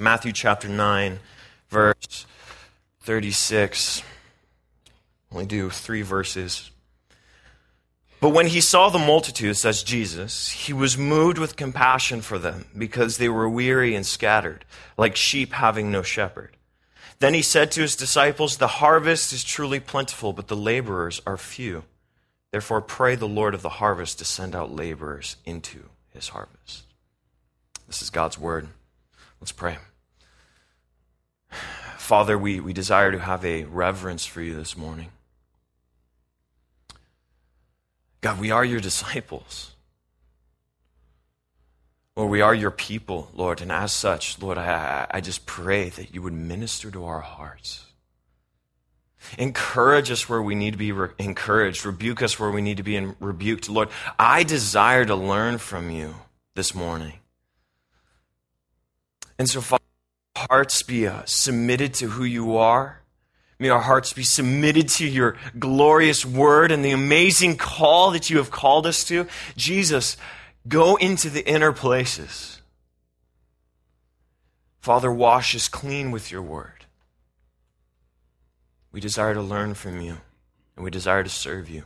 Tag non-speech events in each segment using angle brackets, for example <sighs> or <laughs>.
Matthew chapter 9, verse 36. Only do three verses. But when he saw the multitude, says Jesus, he was moved with compassion for them because they were weary and scattered, like sheep having no shepherd. Then he said to his disciples, The harvest is truly plentiful, but the laborers are few. Therefore, pray the Lord of the harvest to send out laborers into his harvest. This is God's word. Let's pray. Father, we, we desire to have a reverence for you this morning. God, we are your disciples. Lord, we are your people, Lord, and as such, Lord, I, I just pray that you would minister to our hearts. Encourage us where we need to be re- encouraged. Rebuke us where we need to be in- rebuked. Lord, I desire to learn from you this morning. And so, Father, hearts be uh, submitted to who you are. May our hearts be submitted to your glorious word and the amazing call that you have called us to. Jesus, go into the inner places. Father, wash us clean with your word. We desire to learn from you, and we desire to serve you.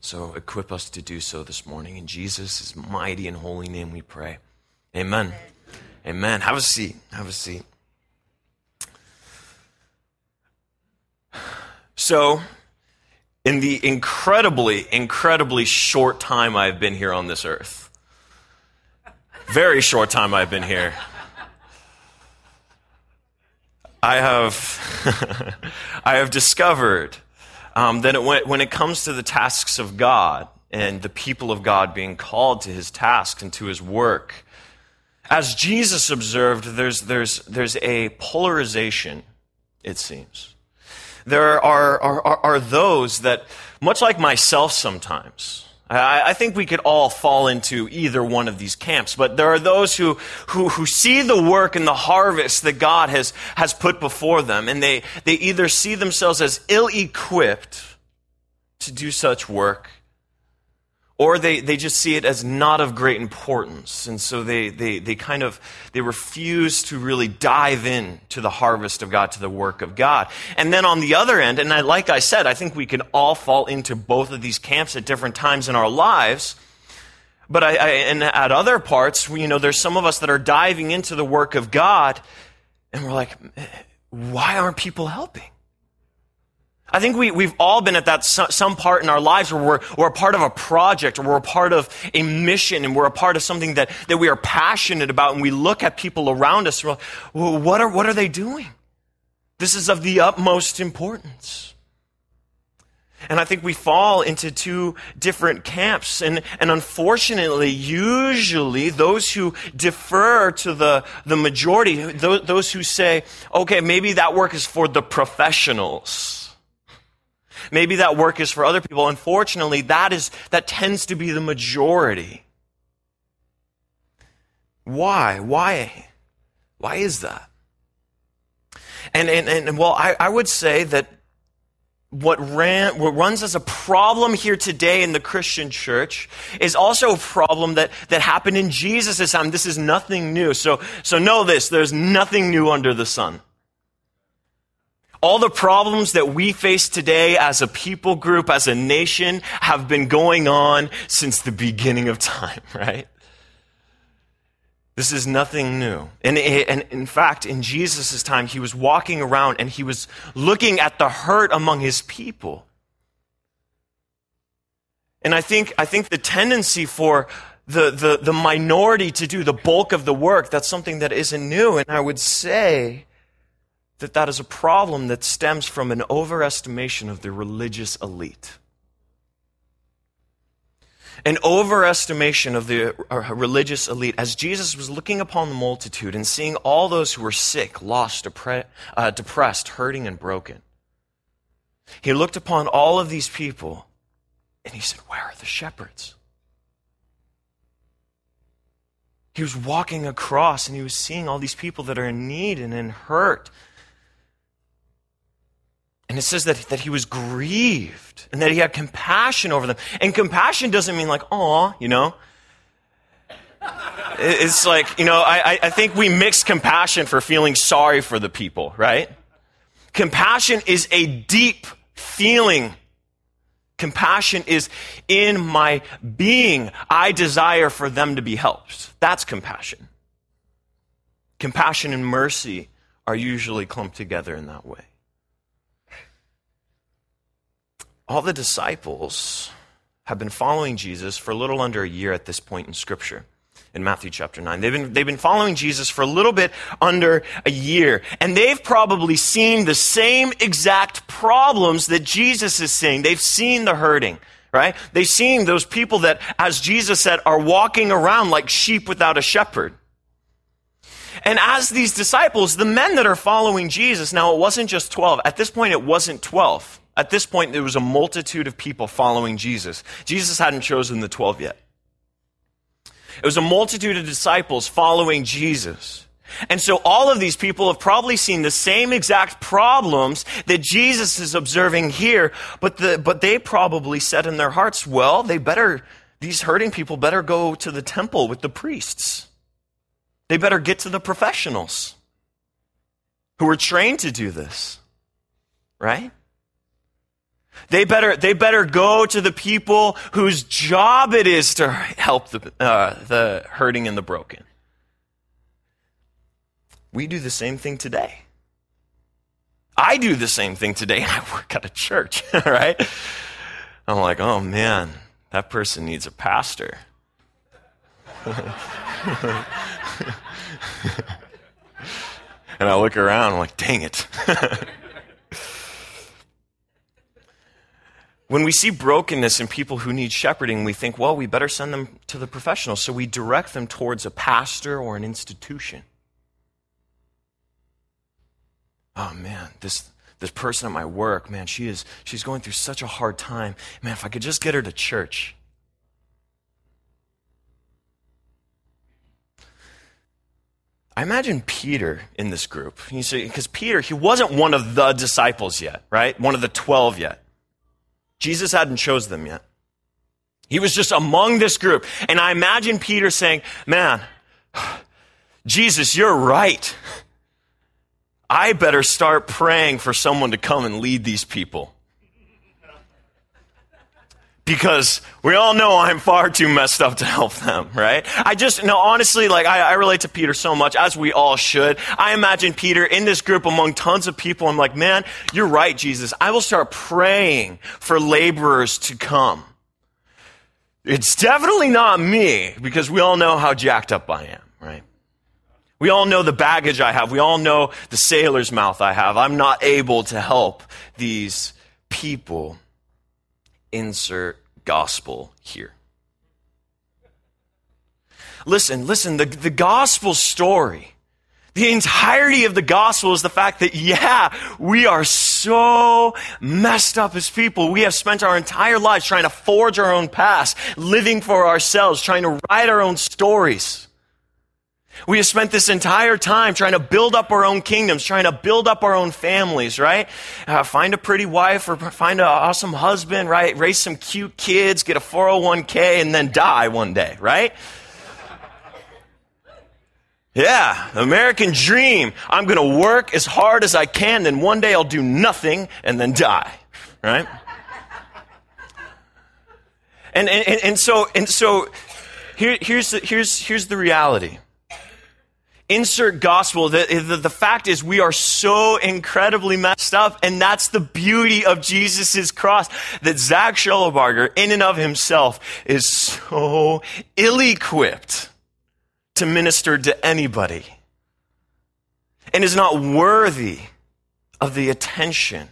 So equip us to do so this morning. In Jesus' mighty and holy name we pray. Amen. Amen. Have a seat. Have a seat. So, in the incredibly, incredibly short time I've been here on this earth, very short time I've been here, I have, <laughs> I have discovered um, that it, when it comes to the tasks of God and the people of God being called to his tasks and to his work, as Jesus observed, there's, there's, there's a polarization, it seems. There are, are, are, those that, much like myself sometimes, I, I think we could all fall into either one of these camps, but there are those who, who, who see the work and the harvest that God has, has put before them, and they, they either see themselves as ill equipped to do such work, or they, they just see it as not of great importance. And so they, they, they kind of they refuse to really dive in to the harvest of god to the work of god. And then on the other end and I, like i said i think we can all fall into both of these camps at different times in our lives. But I, I and at other parts you know there's some of us that are diving into the work of god and we're like eh, why aren't people helping I think we, we've all been at that some part in our lives where we're, we're a part of a project or we're a part of a mission and we're a part of something that, that we are passionate about and we look at people around us like, well, what are, what are they doing? This is of the utmost importance. And I think we fall into two different camps. And, and unfortunately, usually those who defer to the, the majority, those, those who say, okay, maybe that work is for the professionals Maybe that work is for other people. Unfortunately, that is, that tends to be the majority. Why? Why? Why is that? And, and, and well, I, I would say that what, ran, what runs as a problem here today in the Christian church is also a problem that, that happened in Jesus' time. This is nothing new. So, so know this, there's nothing new under the sun. All the problems that we face today as a people group, as a nation, have been going on since the beginning of time, <laughs> right? This is nothing new. And, and in fact, in Jesus' time, he was walking around and he was looking at the hurt among his people. And I think, I think the tendency for the, the, the minority to do the bulk of the work, that's something that isn't new. And I would say that that is a problem that stems from an overestimation of the religious elite. An overestimation of the uh, religious elite as Jesus was looking upon the multitude and seeing all those who were sick, lost, uh, depressed, hurting, and broken. He looked upon all of these people and he said, Where are the shepherds? He was walking across and he was seeing all these people that are in need and in hurt and it says that, that he was grieved and that he had compassion over them. And compassion doesn't mean like, oh, you know. It's like, you know, I, I think we mix compassion for feeling sorry for the people, right? Compassion is a deep feeling. Compassion is in my being. I desire for them to be helped. That's compassion. Compassion and mercy are usually clumped together in that way. All the disciples have been following Jesus for a little under a year at this point in Scripture in Matthew chapter 9. They've been, they've been following Jesus for a little bit under a year, and they've probably seen the same exact problems that Jesus is seeing. They've seen the hurting, right? They've seen those people that, as Jesus said, are walking around like sheep without a shepherd. And as these disciples, the men that are following Jesus, now it wasn't just 12. At this point, it wasn't 12. At this point, there was a multitude of people following Jesus. Jesus hadn't chosen the 12 yet. It was a multitude of disciples following Jesus. And so all of these people have probably seen the same exact problems that Jesus is observing here, but, the, but they probably said in their hearts, well, they better, these hurting people better go to the temple with the priests. They better get to the professionals who are trained to do this, right? They better, they better go to the people whose job it is to help the, uh, the hurting and the broken. We do the same thing today. I do the same thing today, I work at a church, <laughs> right? I'm like, oh man, that person needs a pastor. <laughs> and I look around, I'm like, dang it. <laughs> When we see brokenness in people who need shepherding, we think, well, we better send them to the professional. So we direct them towards a pastor or an institution. Oh man, this this person at my work, man, she is she's going through such a hard time. Man, if I could just get her to church. I imagine Peter in this group. You see, because Peter, he wasn't one of the disciples yet, right? One of the 12 yet. Jesus hadn't chose them yet. He was just among this group. And I imagine Peter saying, Man, Jesus, you're right. I better start praying for someone to come and lead these people because we all know I'm far too messed up to help them, right? I just, no, honestly, like, I, I, relate to Peter so much, as we all should. I imagine Peter in this group among tons of people. I'm like, man, you're right, Jesus. I will start praying for laborers to come. It's definitely not me, because we all know how jacked up I am, right? We all know the baggage I have. We all know the sailor's mouth I have. I'm not able to help these people insert gospel here. Listen, listen, the, the gospel story, the entirety of the gospel is the fact that, yeah, we are so messed up as people. We have spent our entire lives trying to forge our own past, living for ourselves, trying to write our own stories. We have spent this entire time trying to build up our own kingdoms, trying to build up our own families, right? Uh, find a pretty wife or find an awesome husband, right? Raise some cute kids, get a 401k, and then die one day, right? Yeah, American dream. I'm going to work as hard as I can, then one day I'll do nothing and then die, right? And, and, and so, and so here, here's, the, here's, here's the reality insert gospel. The, the, the, fact is, we are so incredibly messed up, and that's the beauty of Jesus' cross. That Zach Schellebarger, in and of himself, is so ill equipped to minister to anybody and is not worthy of the attention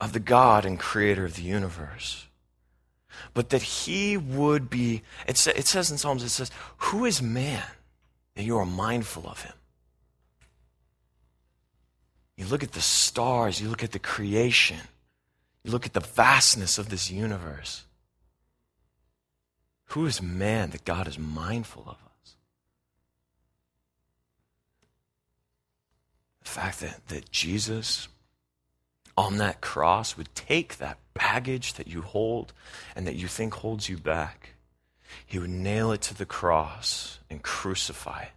of the God and creator of the universe. But that he would be, it, it says in Psalms, it says, Who is man? You are mindful of him. You look at the stars, you look at the creation, you look at the vastness of this universe. Who is man that God is mindful of us? The fact that, that Jesus on that cross would take that baggage that you hold and that you think holds you back he would nail it to the cross and crucify it.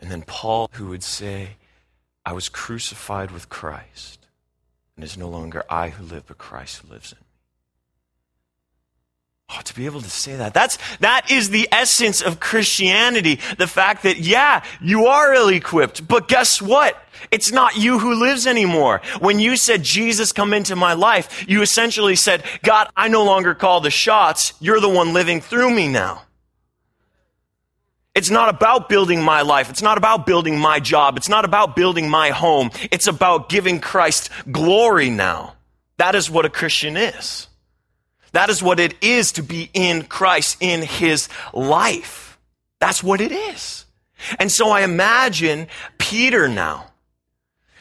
And then Paul, who would say, I was crucified with Christ, and it's no longer I who live, but Christ who lives in me. Oh, to be able to say that. That's, that is the essence of Christianity. The fact that, yeah, you are ill equipped, but guess what? It's not you who lives anymore. When you said, Jesus, come into my life, you essentially said, God, I no longer call the shots. You're the one living through me now. It's not about building my life. It's not about building my job. It's not about building my home. It's about giving Christ glory now. That is what a Christian is. That is what it is to be in Christ, in his life. That's what it is. And so I imagine Peter now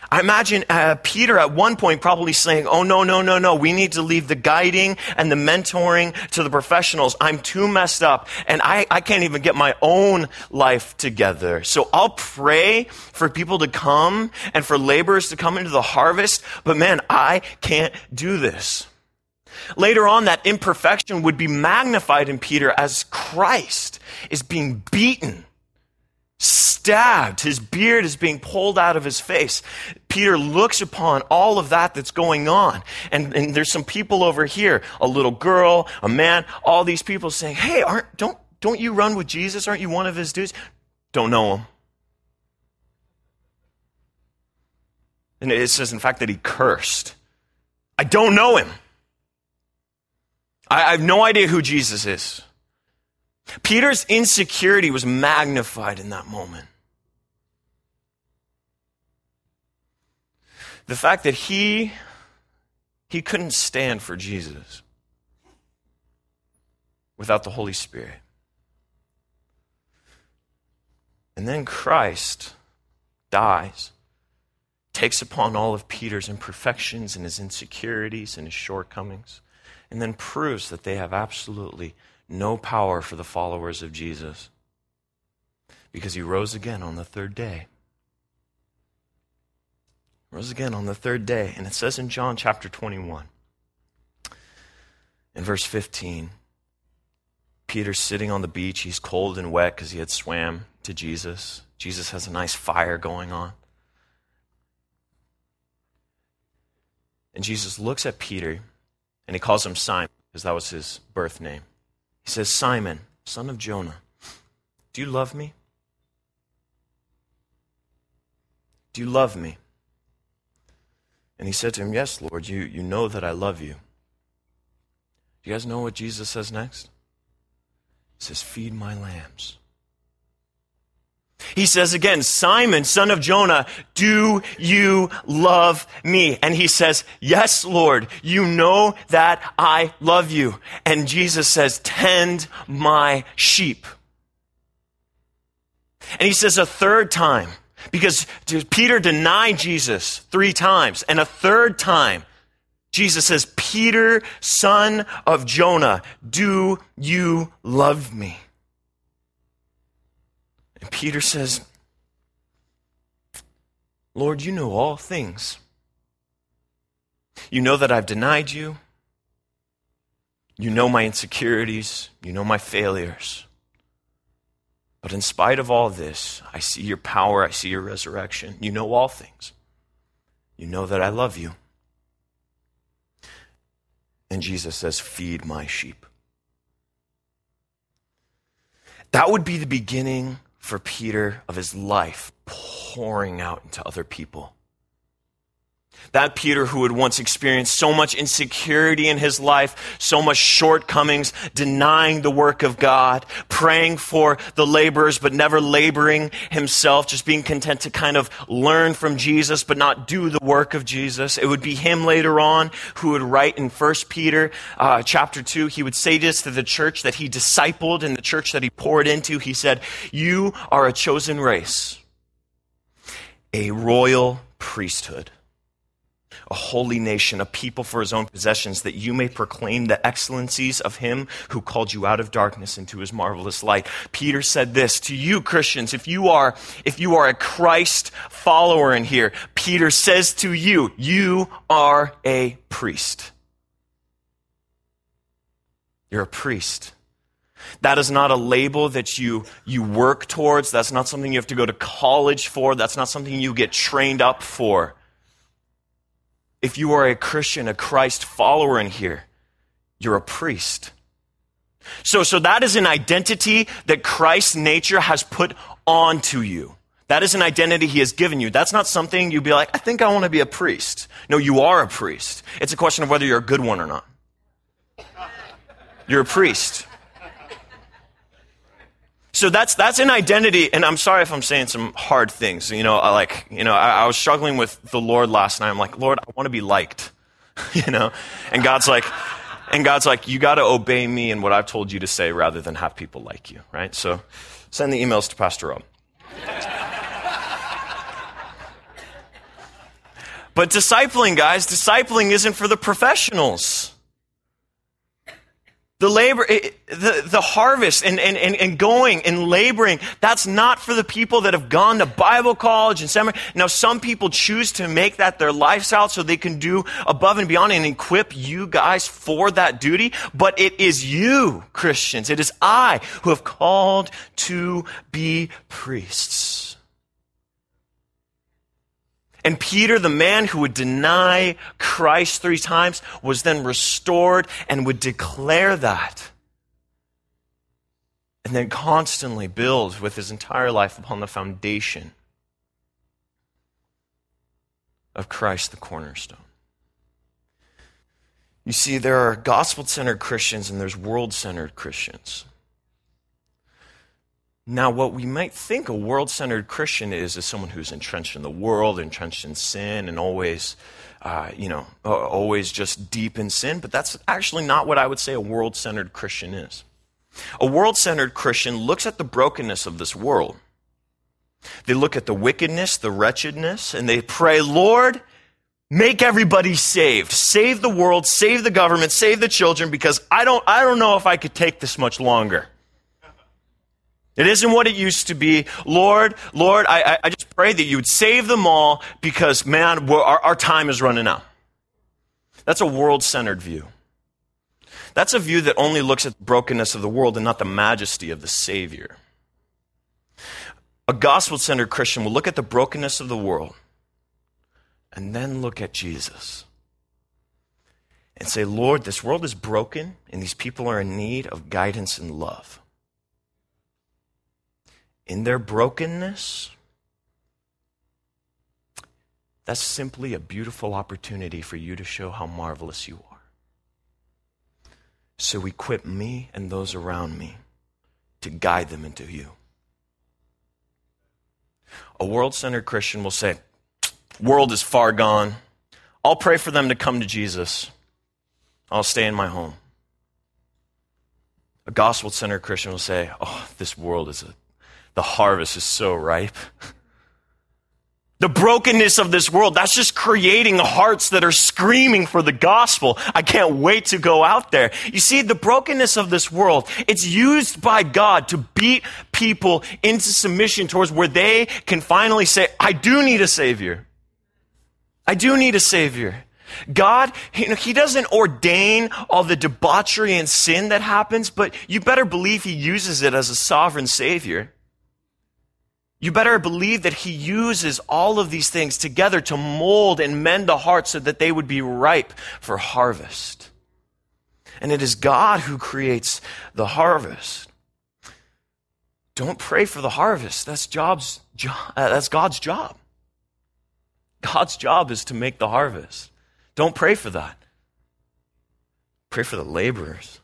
I imagine uh, Peter at one point probably saying, Oh, no, no, no, no. We need to leave the guiding and the mentoring to the professionals. I'm too messed up and I, I can't even get my own life together. So I'll pray for people to come and for laborers to come into the harvest. But man, I can't do this. Later on, that imperfection would be magnified in Peter as Christ is being beaten stabbed. His beard is being pulled out of his face. Peter looks upon all of that that's going on. And, and there's some people over here, a little girl, a man, all these people saying, Hey, aren't, don't, don't you run with Jesus? Aren't you one of his dudes? Don't know him. And it says, in fact, that he cursed. I don't know him. I, I have no idea who Jesus is. Peter's insecurity was magnified in that moment. The fact that he he couldn't stand for Jesus without the Holy Spirit. And then Christ dies, takes upon all of Peter's imperfections and his insecurities and his shortcomings, and then proves that they have absolutely no power for the followers of Jesus because he rose again on the third day. Rose again on the third day. And it says in John chapter 21, in verse 15, Peter's sitting on the beach. He's cold and wet because he had swam to Jesus. Jesus has a nice fire going on. And Jesus looks at Peter and he calls him Simon because that was his birth name. He says, Simon, son of Jonah, do you love me? Do you love me? And he said to him, Yes, Lord, you, you know that I love you. Do you guys know what Jesus says next? He says, Feed my lambs. He says again, Simon, son of Jonah, do you love me? And he says, Yes, Lord, you know that I love you. And Jesus says, Tend my sheep. And he says a third time, because Peter denied Jesus three times, and a third time, Jesus says, Peter, son of Jonah, do you love me? And Peter says, Lord, you know all things. You know that I've denied you. You know my insecurities. You know my failures. But in spite of all this, I see your power. I see your resurrection. You know all things. You know that I love you. And Jesus says, Feed my sheep. That would be the beginning for Peter of his life pouring out into other people. That Peter who had once experienced so much insecurity in his life, so much shortcomings, denying the work of God, praying for the laborers, but never laboring himself, just being content to kind of learn from Jesus, but not do the work of Jesus. It would be him later on who would write in 1 Peter uh, chapter 2, he would say this to the church that he discipled and the church that he poured into. He said, You are a chosen race, a royal priesthood a holy nation, a people for his own possessions, that you may proclaim the excellencies of him who called you out of darkness into his marvelous light. Peter said this to you, Christians, if you are, if you are a Christ follower in here, Peter says to you, you are a priest. You're a priest. That is not a label that you, you work towards. That's not something you have to go to college for. That's not something you get trained up for. If you are a Christian, a Christ follower in here, you're a priest. So, so that is an identity that Christ's nature has put onto you. That is an identity he has given you. That's not something you'd be like, I think I want to be a priest. No, you are a priest. It's a question of whether you're a good one or not. You're a priest. So that's that's an identity, and I'm sorry if I'm saying some hard things. You know, I like you know, I, I was struggling with the Lord last night. I'm like, Lord, I want to be liked. <laughs> you know, and God's like, and God's like, you got to obey me and what I've told you to say rather than have people like you, right? So, send the emails to Pastor Rob. but discipling, guys, discipling isn't for the professionals. The labor, the, the harvest and, and, and going and laboring, that's not for the people that have gone to Bible college and seminary. Now, some people choose to make that their lifestyle so they can do above and beyond and equip you guys for that duty. But it is you, Christians. It is I who have called to be priests. And Peter, the man who would deny Christ three times, was then restored and would declare that. And then constantly build with his entire life upon the foundation of Christ, the cornerstone. You see, there are gospel centered Christians and there's world centered Christians. Now, what we might think a world centered Christian is, is someone who's entrenched in the world, entrenched in sin, and always, uh, you know, always just deep in sin. But that's actually not what I would say a world centered Christian is. A world centered Christian looks at the brokenness of this world. They look at the wickedness, the wretchedness, and they pray, Lord, make everybody saved. Save the world, save the government, save the children, because I don't, I don't know if I could take this much longer. It isn't what it used to be. Lord, Lord, I, I just pray that you would save them all because, man, our, our time is running out. That's a world centered view. That's a view that only looks at the brokenness of the world and not the majesty of the Savior. A gospel centered Christian will look at the brokenness of the world and then look at Jesus and say, Lord, this world is broken and these people are in need of guidance and love in their brokenness, that's simply a beautiful opportunity for you to show how marvelous you are. So equip me and those around me to guide them into you. A world centered Christian will say, World is far gone. I'll pray for them to come to Jesus. I'll stay in my home. A gospel centered Christian will say, Oh, this world is a the harvest is so ripe. The brokenness of this world, that's just creating hearts that are screaming for the gospel. I can't wait to go out there. You see, the brokenness of this world, it's used by God to beat people into submission towards where they can finally say, I do need a savior. I do need a savior. God, you know, He doesn't ordain all the debauchery and sin that happens, but you better believe He uses it as a sovereign Savior. You better believe that he uses all of these things together to mold and mend the heart so that they would be ripe for harvest. And it is God who creates the harvest. Don't pray for the harvest. That's job's job. Uh, that's God's job. God's job is to make the harvest. Don't pray for that. Pray for the laborers.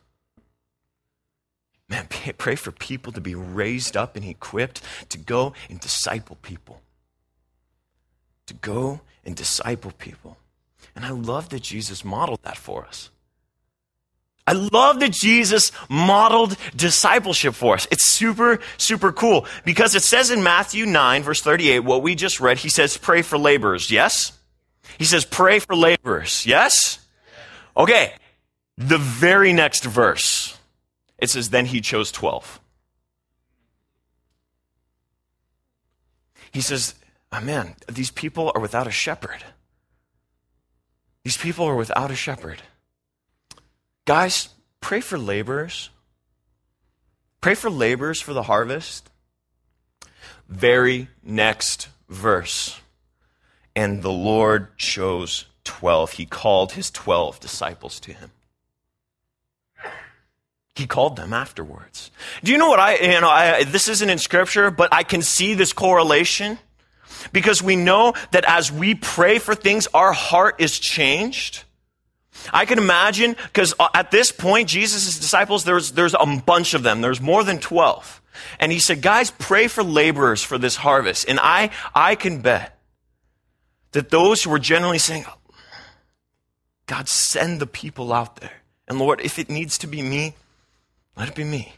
Man, pray for people to be raised up and equipped to go and disciple people. To go and disciple people. And I love that Jesus modeled that for us. I love that Jesus modeled discipleship for us. It's super, super cool because it says in Matthew 9, verse 38, what we just read, he says, pray for laborers. Yes? He says, pray for laborers. Yes? Okay. The very next verse it says, Then he chose 12. He says, oh, Man, these people are without a shepherd. These people are without a shepherd. Guys, pray for laborers. Pray for laborers for the harvest. Very next verse. And the Lord chose 12. He called his 12 disciples to him. He called them afterwards. Do you know what I, you know, I, this isn't in scripture, but I can see this correlation because we know that as we pray for things, our heart is changed. I can imagine, because uh, at this point, Jesus' disciples, there's, there's a bunch of them. There's more than 12. And he said, guys, pray for laborers for this harvest. And I, I can bet that those who were generally saying, oh, God, send the people out there. And Lord, if it needs to be me, let it be me.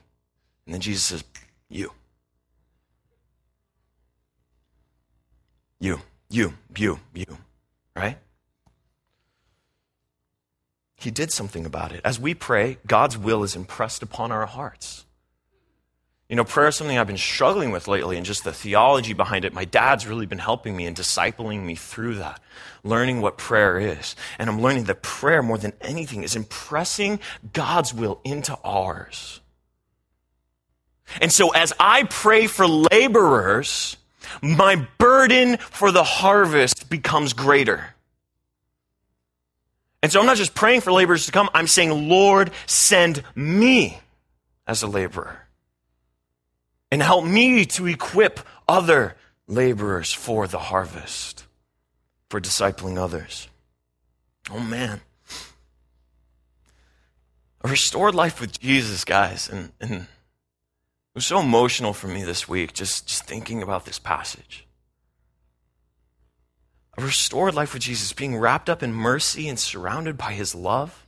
And then Jesus says, You. You, you, you, you. Right? He did something about it. As we pray, God's will is impressed upon our hearts. You know, prayer is something I've been struggling with lately, and just the theology behind it. My dad's really been helping me and discipling me through that, learning what prayer is. And I'm learning that prayer, more than anything, is impressing God's will into ours. And so, as I pray for laborers, my burden for the harvest becomes greater. And so, I'm not just praying for laborers to come, I'm saying, Lord, send me as a laborer and help me to equip other laborers for the harvest, for discipling others. Oh man. A restored life with Jesus, guys, and, and it was so emotional for me this week just, just thinking about this passage. A restored life with Jesus, being wrapped up in mercy and surrounded by his love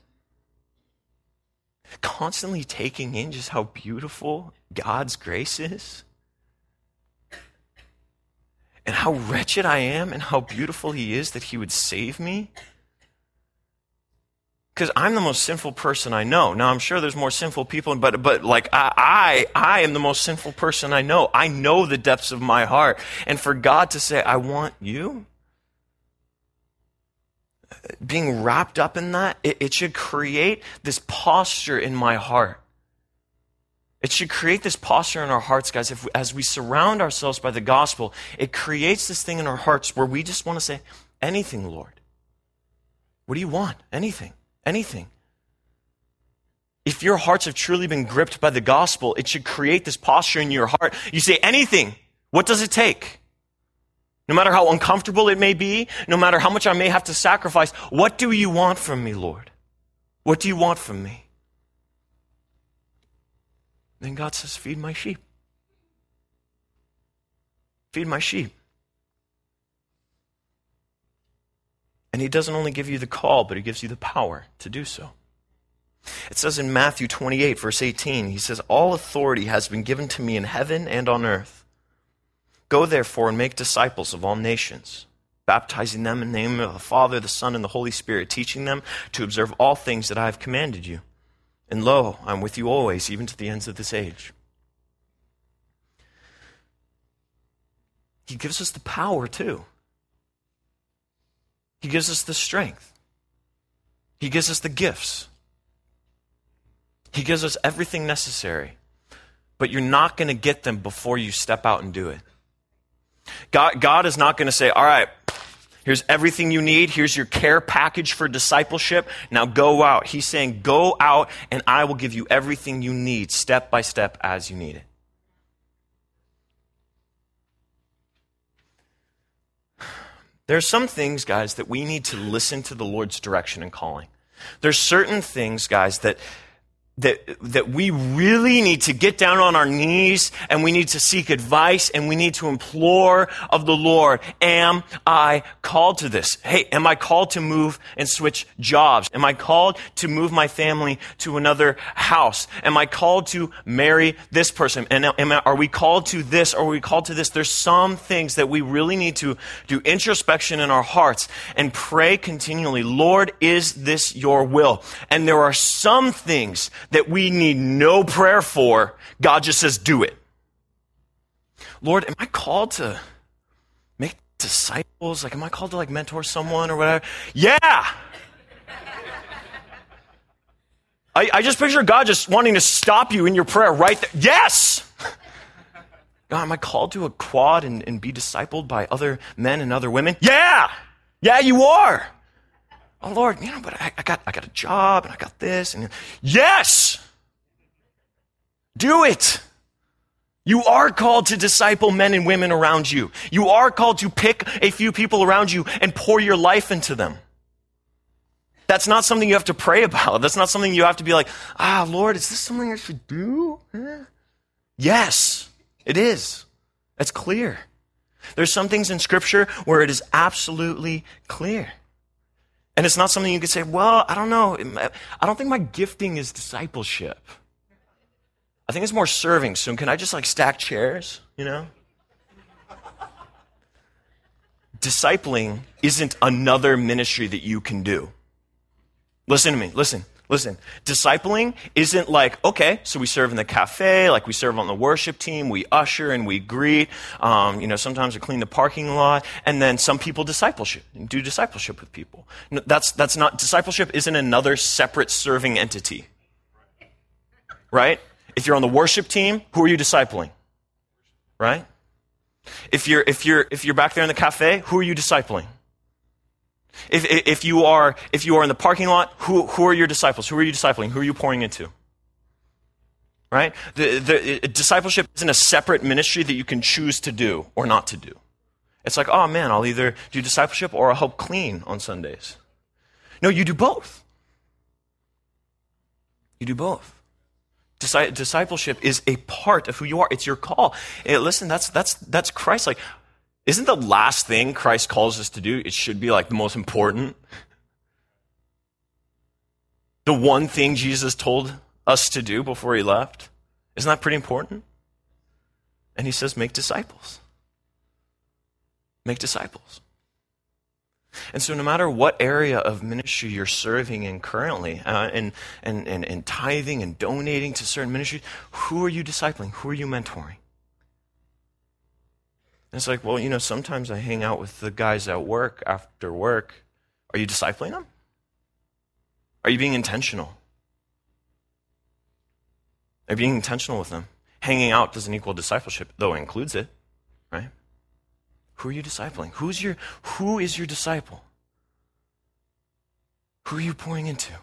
constantly taking in just how beautiful God's grace is and how wretched I am and how beautiful He is that He would save me. Because I'm the most sinful person I know. Now I'm sure there's more sinful people, but but like I, I I am the most sinful person I know. I know the depths of my heart, and for God to say, "I want you," being wrapped up in that, it, it should create this posture in my heart. It should create this posture in our hearts, guys. If as we surround ourselves by the gospel, it creates this thing in our hearts where we just want to say, anything, Lord. What do you want? Anything. Anything. If your hearts have truly been gripped by the gospel, it should create this posture in your heart. You say, anything. What does it take? No matter how uncomfortable it may be, no matter how much I may have to sacrifice, what do you want from me, Lord? What do you want from me? Then God says, Feed my sheep. Feed my sheep. And He doesn't only give you the call, but He gives you the power to do so. It says in Matthew 28, verse 18, He says, All authority has been given to me in heaven and on earth. Go therefore and make disciples of all nations, baptizing them in the name of the Father, the Son, and the Holy Spirit, teaching them to observe all things that I have commanded you. And lo, I'm with you always, even to the ends of this age. He gives us the power too. He gives us the strength. He gives us the gifts. He gives us everything necessary. But you're not going to get them before you step out and do it. God, God is not going to say, all right, here's everything you need. Here's your care package for discipleship. Now go out. He's saying, go out and I will give you everything you need step by step as you need it. There are some things, guys, that we need to listen to the Lord's direction and calling. There's certain things, guys, that that, that we really need to get down on our knees and we need to seek advice and we need to implore of the Lord. Am I called to this? Hey, am I called to move and switch jobs? Am I called to move my family to another house? Am I called to marry this person? And am I, are we called to this or are we called to this? There's some things that we really need to do introspection in our hearts and pray continually. Lord, is this your will? And there are some things that we need no prayer for, God just says, do it. Lord, am I called to make disciples? Like, am I called to like mentor someone or whatever? Yeah. I, I just picture God just wanting to stop you in your prayer right there. Yes! God, am I called to a quad and, and be discipled by other men and other women? Yeah! Yeah, you are. Oh Lord, you know, but I, I got I got a job and I got this and yes! Do it. You are called to disciple men and women around you. You are called to pick a few people around you and pour your life into them. That's not something you have to pray about. That's not something you have to be like, ah, Lord, is this something I should do? Yes, it is. That's clear. There's some things in Scripture where it is absolutely clear. And it's not something you could say, well, I don't know. I don't think my gifting is discipleship. I think it's more serving. So can I just like stack chairs, you know? Discipling isn't another ministry that you can do. Listen to me, listen, listen. Discipling isn't like, okay, so we serve in the cafe, like we serve on the worship team, we usher and we greet, um, you know, sometimes we clean the parking lot, and then some people discipleship, do discipleship with people. No, that's, that's not, discipleship isn't another separate serving entity. Right? If you're on the worship team, who are you discipling? Right? If you're, if you're, if you're back there in the cafe, who are you discipling? If, if, you are, if you are in the parking lot, who, who are your disciples? Who are you discipling? Who are you pouring into? Right? The, the, discipleship isn't a separate ministry that you can choose to do or not to do. It's like, oh man, I'll either do discipleship or I'll help clean on Sundays. No, you do both. You do both. Discipleship is a part of who you are. It's your call. Eh, listen, that's, that's, that's Christ. Like, isn't the last thing Christ calls us to do, it should be like the most important? The one thing Jesus told us to do before he left? Isn't that pretty important? And he says, make disciples. Make disciples. And so, no matter what area of ministry you're serving in currently, uh, and, and, and, and tithing and donating to certain ministries, who are you discipling? Who are you mentoring? And it's like, well, you know, sometimes I hang out with the guys at work after work. Are you discipling them? Are you being intentional? Are you being intentional with them? Hanging out doesn't equal discipleship, though it includes it, right? Who are you discipling? Who's your, who is your disciple? Who are you pouring into?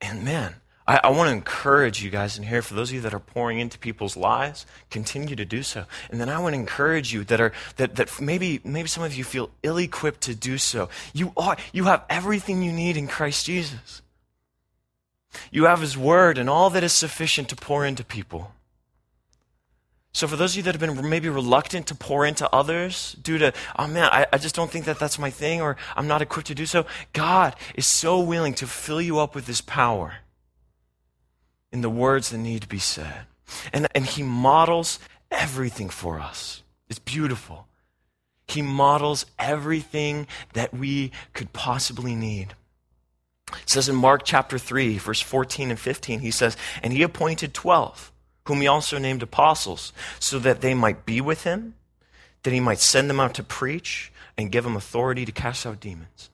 And man, I, I want to encourage you guys in here, for those of you that are pouring into people's lives, continue to do so. And then I want to encourage you that are that, that maybe maybe some of you feel ill-equipped to do so. You are you have everything you need in Christ Jesus. You have his word and all that is sufficient to pour into people. So, for those of you that have been maybe reluctant to pour into others due to, oh man, I, I, just don't think that that's my thing or I'm not equipped to do so, God is so willing to fill you up with His power in the words that need to be said. And, and He models everything for us. It's beautiful. He models everything that we could possibly need. It says in Mark chapter 3, verse 14 and 15, he says, And he appointed 12 whom he also named apostles, so that they might be with him, that he might send them out to preach and give them authority to cast out demons.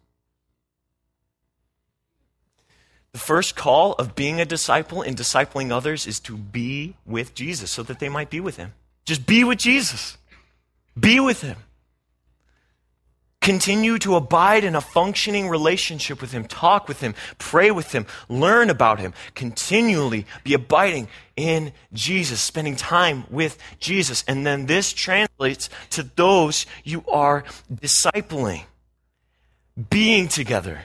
The first call of being a disciple and discipling others is to be with Jesus so that they might be with him. Just be with Jesus. Be with him. Continue to abide in a functioning relationship with Him. Talk with Him. Pray with Him. Learn about Him. Continually be abiding in Jesus, spending time with Jesus. And then this translates to those you are discipling. Being together,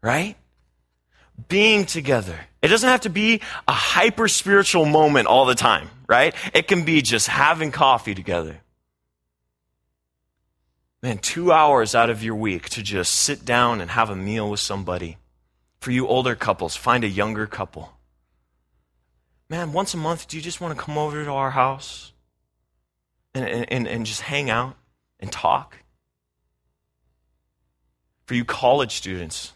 right? Being together. It doesn't have to be a hyper spiritual moment all the time, right? It can be just having coffee together man, two hours out of your week to just sit down and have a meal with somebody. For you older couples, find a younger couple. Man, once a month, do you just want to come over to our house and, and, and just hang out and talk? For you college students,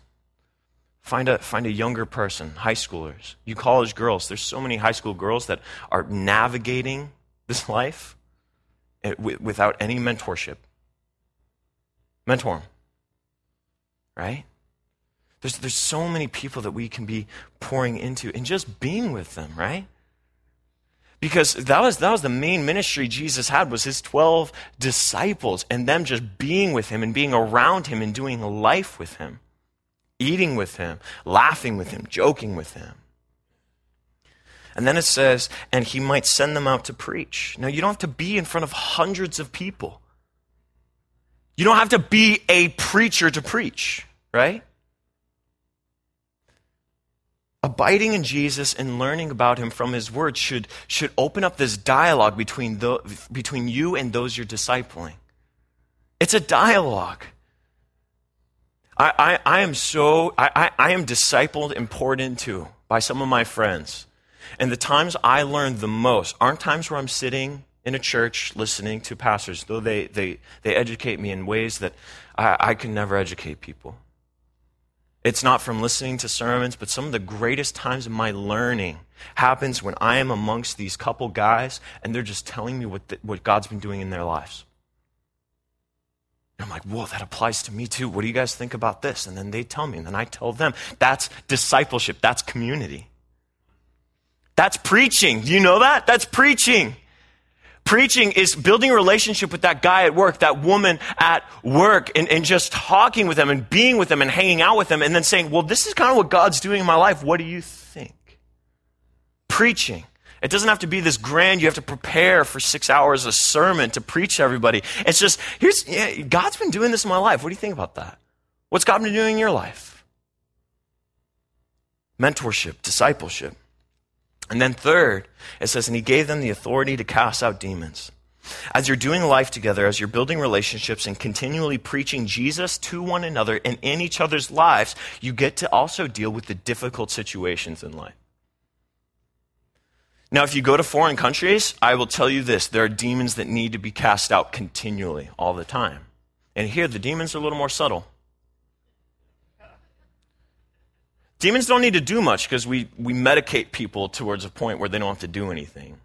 find a, find a younger person, high schoolers. You college girls, there's so many high school girls that are navigating this <laughs> life eh, without any mentorship. Mentor them. Right? There's, there's so many people that we can be pouring into and just being with them, right? Because that was, that was the main ministry Jesus had was his 12 disciples and them just being with him and being around him and doing life with him, eating with him, laughing with him, joking with him. And then it says, and he might send them out to preach. Now, you don't have to be in front of hundreds of people. You don't have to be a preacher to preach, right? abiding in Jesus and learning about him from his word should, should open up this dialogue between, the, between you and those you're discipling. It's a dialogue. I, I, I am so, I, I, I am discipled and poured into by some of my friends. And the times I learn the most aren't times where I'm sitting in a church listening to pastors, though they, they, they educate me in ways that I, I can never educate people. It's not from listening to sermons, but some of the greatest times of my learning happens when I am amongst these couple guys and they're just telling me what, the, what God's been doing in their lives. I'm like, whoa, that applies to me too. What do you guys think about this? And then they tell me, and then I tell them. That's discipleship, that's community. That's preaching. Do you know that? That's preaching. Preaching is building a relationship with that guy at work, that woman at work, and, and just talking with them and being with them and hanging out with them, and then saying, Well, this is kind of what God's doing in my life. What do you think? Preaching. It doesn't have to be this grand, you have to prepare for six hours a sermon to preach to everybody. It's just, here's, yeah, God's been doing this in my life. What do you think about that? What's God been doing in your life? Mentorship, discipleship. And then, third, it says, and he gave them the authority to cast out demons. As you're doing life together, as you're building relationships and continually preaching Jesus to one another and in each other's lives, you get to also deal with the difficult situations in life. Now, if you go to foreign countries, I will tell you this there are demons that need to be cast out continually, all the time. And here, the demons are a little more subtle. Demons don't need to do much because we, we medicate people towards a point where they don't have to do anything.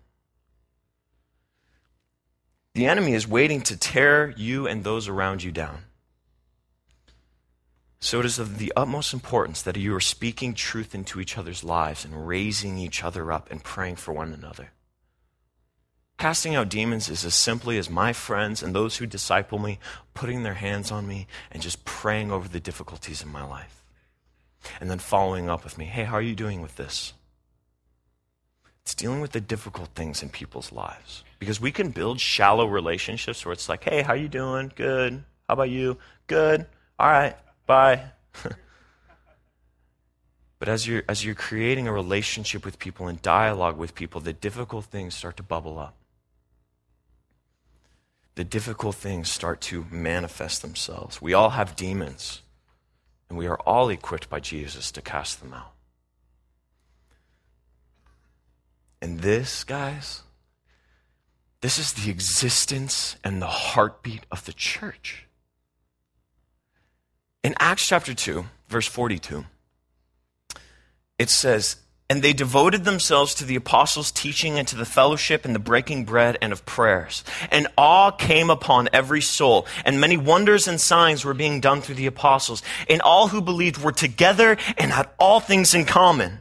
The enemy is waiting to tear you and those around you down. So it is of the utmost importance that you are speaking truth into each other's lives and raising each other up and praying for one another. Casting out demons is as simply as my friends and those who disciple me putting their hands on me and just praying over the difficulties in my life and then following up with me hey, how are you doing with this? It's dealing with the difficult things in people's lives. Because we can build shallow relationships where it's like, hey, how are you doing? Good. How about you? Good. All right. Bye. <laughs> but as you're, as you're creating a relationship with people and dialogue with people, the difficult things start to bubble up. The difficult things start to manifest themselves. We all have demons. And we are all equipped by Jesus to cast them out. And this, guys, this is the existence and the heartbeat of the church. In Acts chapter 2, verse 42, it says, and they devoted themselves to the apostles' teaching and to the fellowship and the breaking bread and of prayers. And awe came upon every soul, and many wonders and signs were being done through the apostles. And all who believed were together and had all things in common.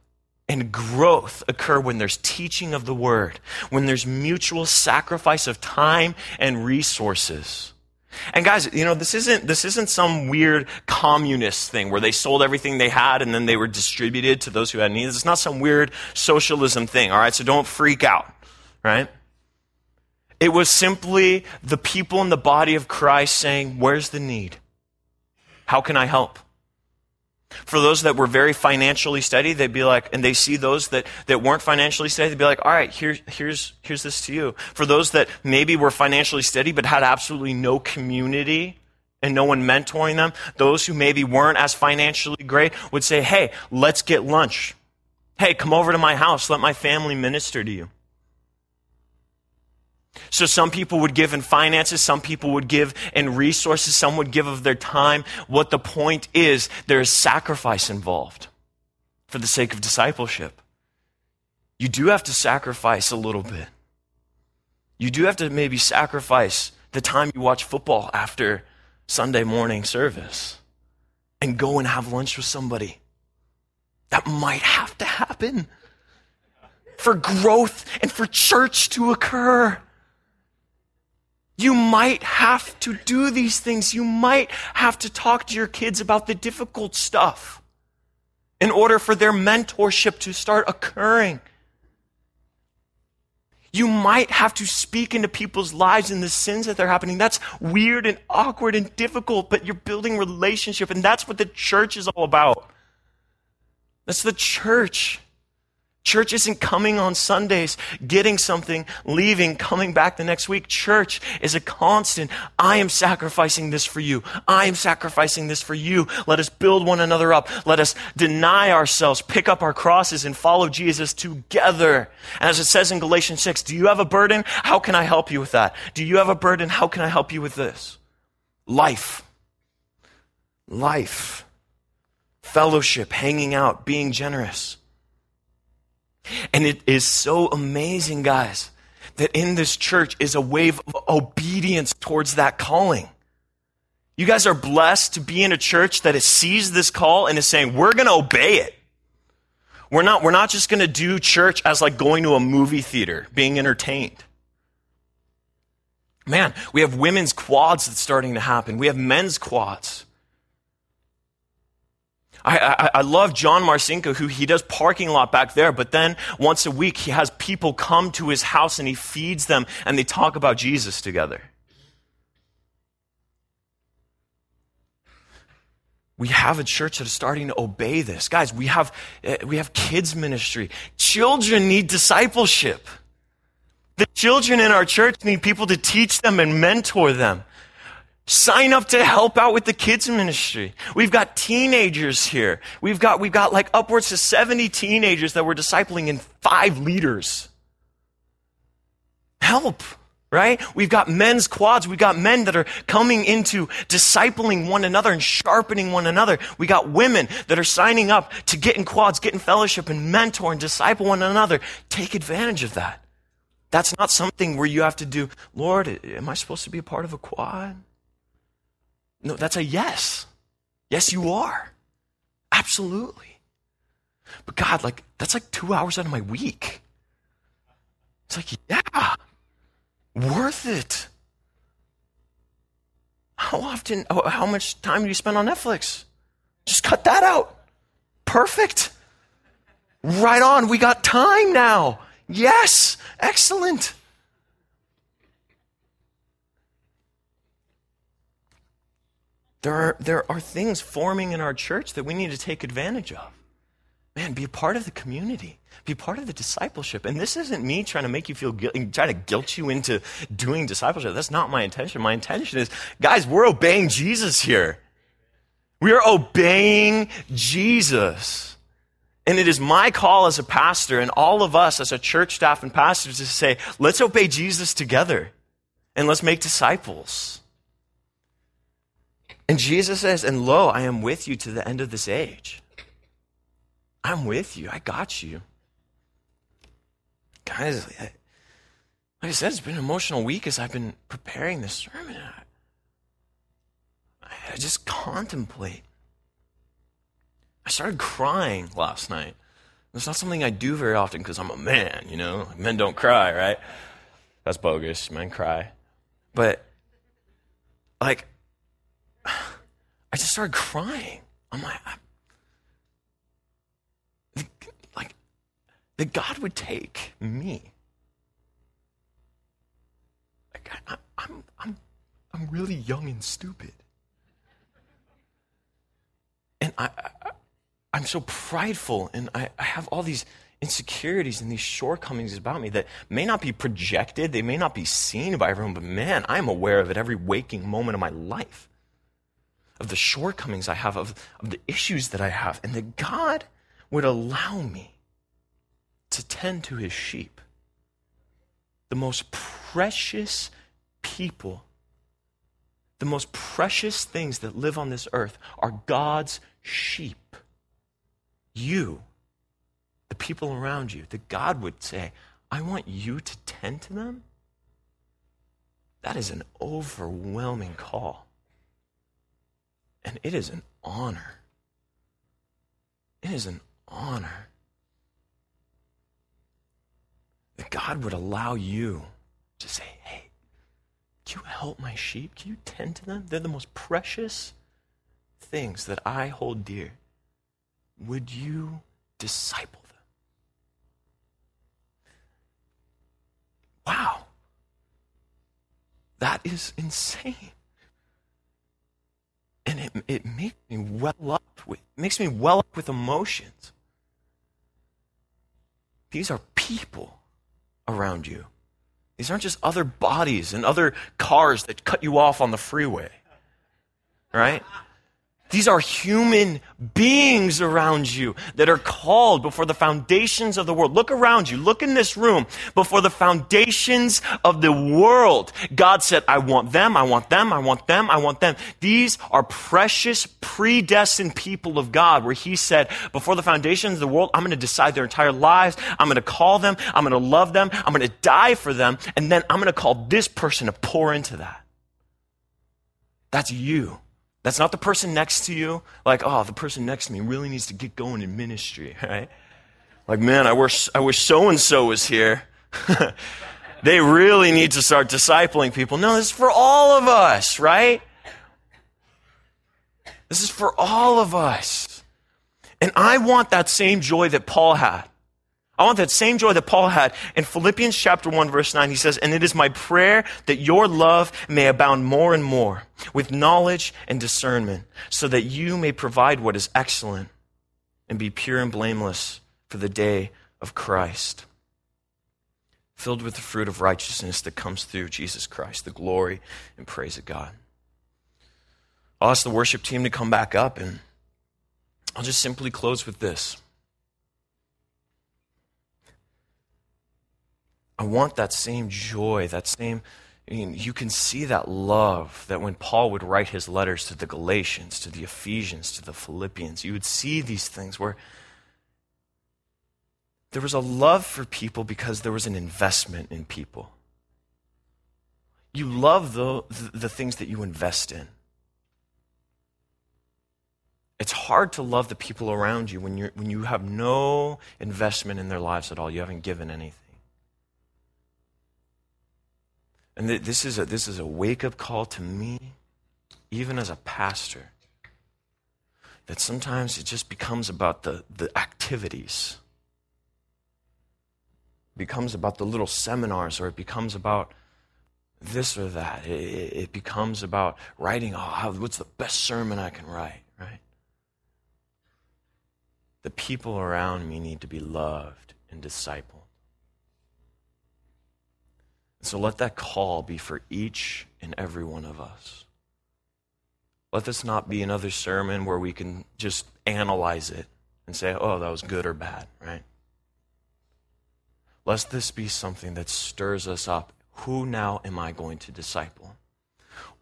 and growth occur when there's teaching of the word, when there's mutual sacrifice of time and resources. And guys, you know, this isn't, this isn't some weird communist thing where they sold everything they had and then they were distributed to those who had needs. It's not some weird socialism thing, all right? So don't freak out, right? It was simply the people in the body of Christ saying, Where's the need? How can I help? For those that were very financially steady, they'd be like, and they see those that, that weren't financially steady, they'd be like, all right, here, here's, here's this to you. For those that maybe were financially steady but had absolutely no community and no one mentoring them, those who maybe weren't as financially great would say, hey, let's get lunch. Hey, come over to my house. Let my family minister to you. So some people would give in finances, some people would give in resources, some would give of their time. What the point is, there is sacrifice involved for the sake of discipleship. You do have to sacrifice a little bit. You do have to maybe sacrifice the time you watch football after Sunday morning service and go and have lunch with somebody. That might have to happen for growth and for church to occur. You might have to do these things. You might have to talk to your kids about the difficult stuff in order for their mentorship to start occurring. You might have to speak into people's lives and the sins that they're happening. That's weird and awkward and difficult, but you're building relationship, and that's what the church is all about. That's the church. Church isn't coming on Sundays, getting something, leaving, coming back the next week. Church is a constant. I am sacrificing this for you. I am sacrificing this for you. Let us build one another up. Let us deny ourselves, pick up our crosses, and follow Jesus together. And as it says in Galatians 6, do you have a burden? How can I help you with that? Do you have a burden? How can I help you with this? Life. Life. Fellowship, hanging out, being generous. And it is so amazing, guys, that in this church is a wave of obedience towards that calling. You guys are blessed to be in a church that has sees this call and is saying, we're going to obey it. We're not, we're not just going to do church as like going to a movie theater, being entertained. Man, we have women's quads that's starting to happen. We have men's quads. I, I, I, love John Marcinko, who he does parking lot back there, but then once a week he has people come to his house and he feeds them and they talk about Jesus together. We have a church that is starting to obey this. Guys, we have, eh, we have kids ministry. Children need discipleship. The children in our church need people to teach them and mentor them. Sign up to help out with the kids ministry. We've got teenagers here. We've got, we've got like upwards to 70 teenagers that we're discipling in five leaders. Help, right? We've got men's quads. We've got men that are coming into discipling one another and sharpening one another. We got women that are signing up to get in quads, get in fellowship and mentor and disciple one another. Take advantage of that. That's not something where you have to do, Lord, am I supposed to be a part of a quad? No, that's a yes. Yes, you are. Absolutely. But God, like, that's like two hours out of my week. It's like, yeah, worth it. How often, how much time do you spend on Netflix? Just cut that out. Perfect. Right on. We got time now. Yes. Excellent. There are, there are things forming in our church that we need to take advantage of. Man, be a part of the community. Be part of the discipleship. And this isn't me trying to make you feel guilty, trying to guilt you into doing discipleship. That's not my intention. My intention is, guys, we're obeying Jesus here. We are obeying Jesus. And it is my call as a pastor and all of us as a church staff and pastors to say, let's obey Jesus together and let's make disciples. And Jesus says, And lo, I am with you to the end of this age. I'm with you. I got you. Guys, like I said, it's been an emotional week as I've been preparing this sermon. I just contemplate. I started crying last night. It's not something I do very often because I'm a man, you know? Men don't cry, right? That's bogus. Men cry. But, like, <sighs> I just started crying. I'm like, I, like that God would take me. Like I, I'm, I'm, I'm really young and stupid, and I, I I'm so prideful, and I, I have all these insecurities and these shortcomings about me that may not be projected, they may not be seen by everyone, but man, I'm aware of it every waking moment of my life of the shortcomings I have, of, of the issues that I have, and that God would allow me to tend to his sheep. The most precious people, the most precious things that live on this earth are God's sheep. You, the people around you, that God would say, I want you to tend to them. That is an overwhelming call. And it is an honor. It is an honor that God would allow you to say, hey, can you help my sheep? Can you tend to them? They're the most precious things that I hold dear. Would you disciple them? Wow. That is insane. And it, it makes me well up with makes me well up with emotions. These are people around you. These aren't just other bodies and other cars that cut you off on the freeway. Right? These are human beings around you that are called before the foundations of the world. Look around you. Look in this room. Before the foundations of the world, God said, I want them, I want them, I want them, I want them. These are precious, predestined people of God where He said, before the foundations of the world, I'm going to decide their entire lives. I'm going to call them. I'm going to love them. I'm going to die for them. And then I'm going to call this person to pour into that. That's you. That's not the person next to you. Like, oh, the person next to me really needs to get going in ministry, <laughs> right? Like, man, I wish I wish so and so was here. <laughs> they really need to start discipling people. No, this is for all of us, right? This is for all of us. And I want that same joy that Paul had. I want that same joy that Paul had in Philippians chapter 1 verse 9. He says, And it is my prayer that your love may abound more and more with knowledge and discernment so that you may provide what is excellent and be pure and blameless for the day of Christ. Filled with the fruit of righteousness that comes through Jesus Christ, the glory and praise of God. I'll ask the worship team to come back up and I'll just simply close with this. I want that same joy, that same. I mean, you can see that love that when Paul would write his letters to the Galatians, to the Ephesians, to the Philippians, you would see these things where there was a love for people because there was an investment in people. You love the, the, things that you invest in. It's hard to love the people around you when, you're, when you have no investment in their lives at all. You haven't given anything. And th- this is a, this is a wake up call to me, even as a pastor, that sometimes it just becomes about the, the activities. It becomes about the little seminars, or it becomes about this or that. It, it becomes about writing, oh, how, what's the best sermon I can write, right? The people around me need to be loved and discipled. So let that call be for each and every one of us. Let this not be another sermon where we can just analyze it and say, oh, that was good or bad, right? Lest this be something that stirs us up. Who now am I going to disciple?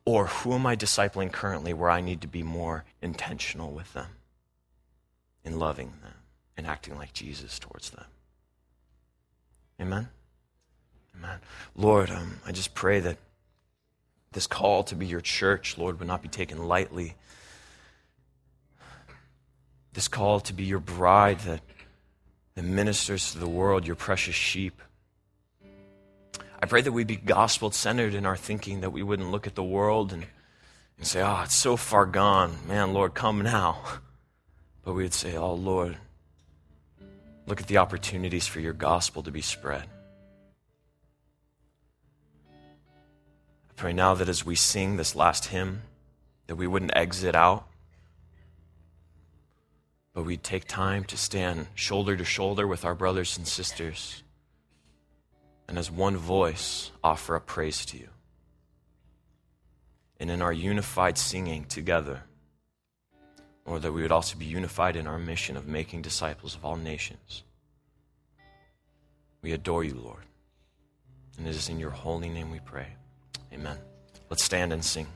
Or who am I discipling currently where I need to be more intentional with them, in loving them, and acting like Jesus towards them? Amen? Amen. Lord, um, I just pray that this call to be your church, Lord, would not be taken lightly. This call to be your bride that, that ministers to the world, your precious sheep. I pray that we be gospel centered in our thinking, that we wouldn't look at the world and, and say, oh, it's so far gone. Man, Lord, come now. <laughs> But we would say, oh, Lord, look at the opportunities for your gospel to be spread. Pray now that as we sing this last hymn, that we wouldn't exit out, but we'd take time to stand shoulder to shoulder with our brothers and sisters and as one voice offer up praise to you. And in our unified singing together, or that we would also be unified in our mission of making disciples of all nations. We adore you, Lord. And it is in your holy name we pray. Amen. Let's stand and sing.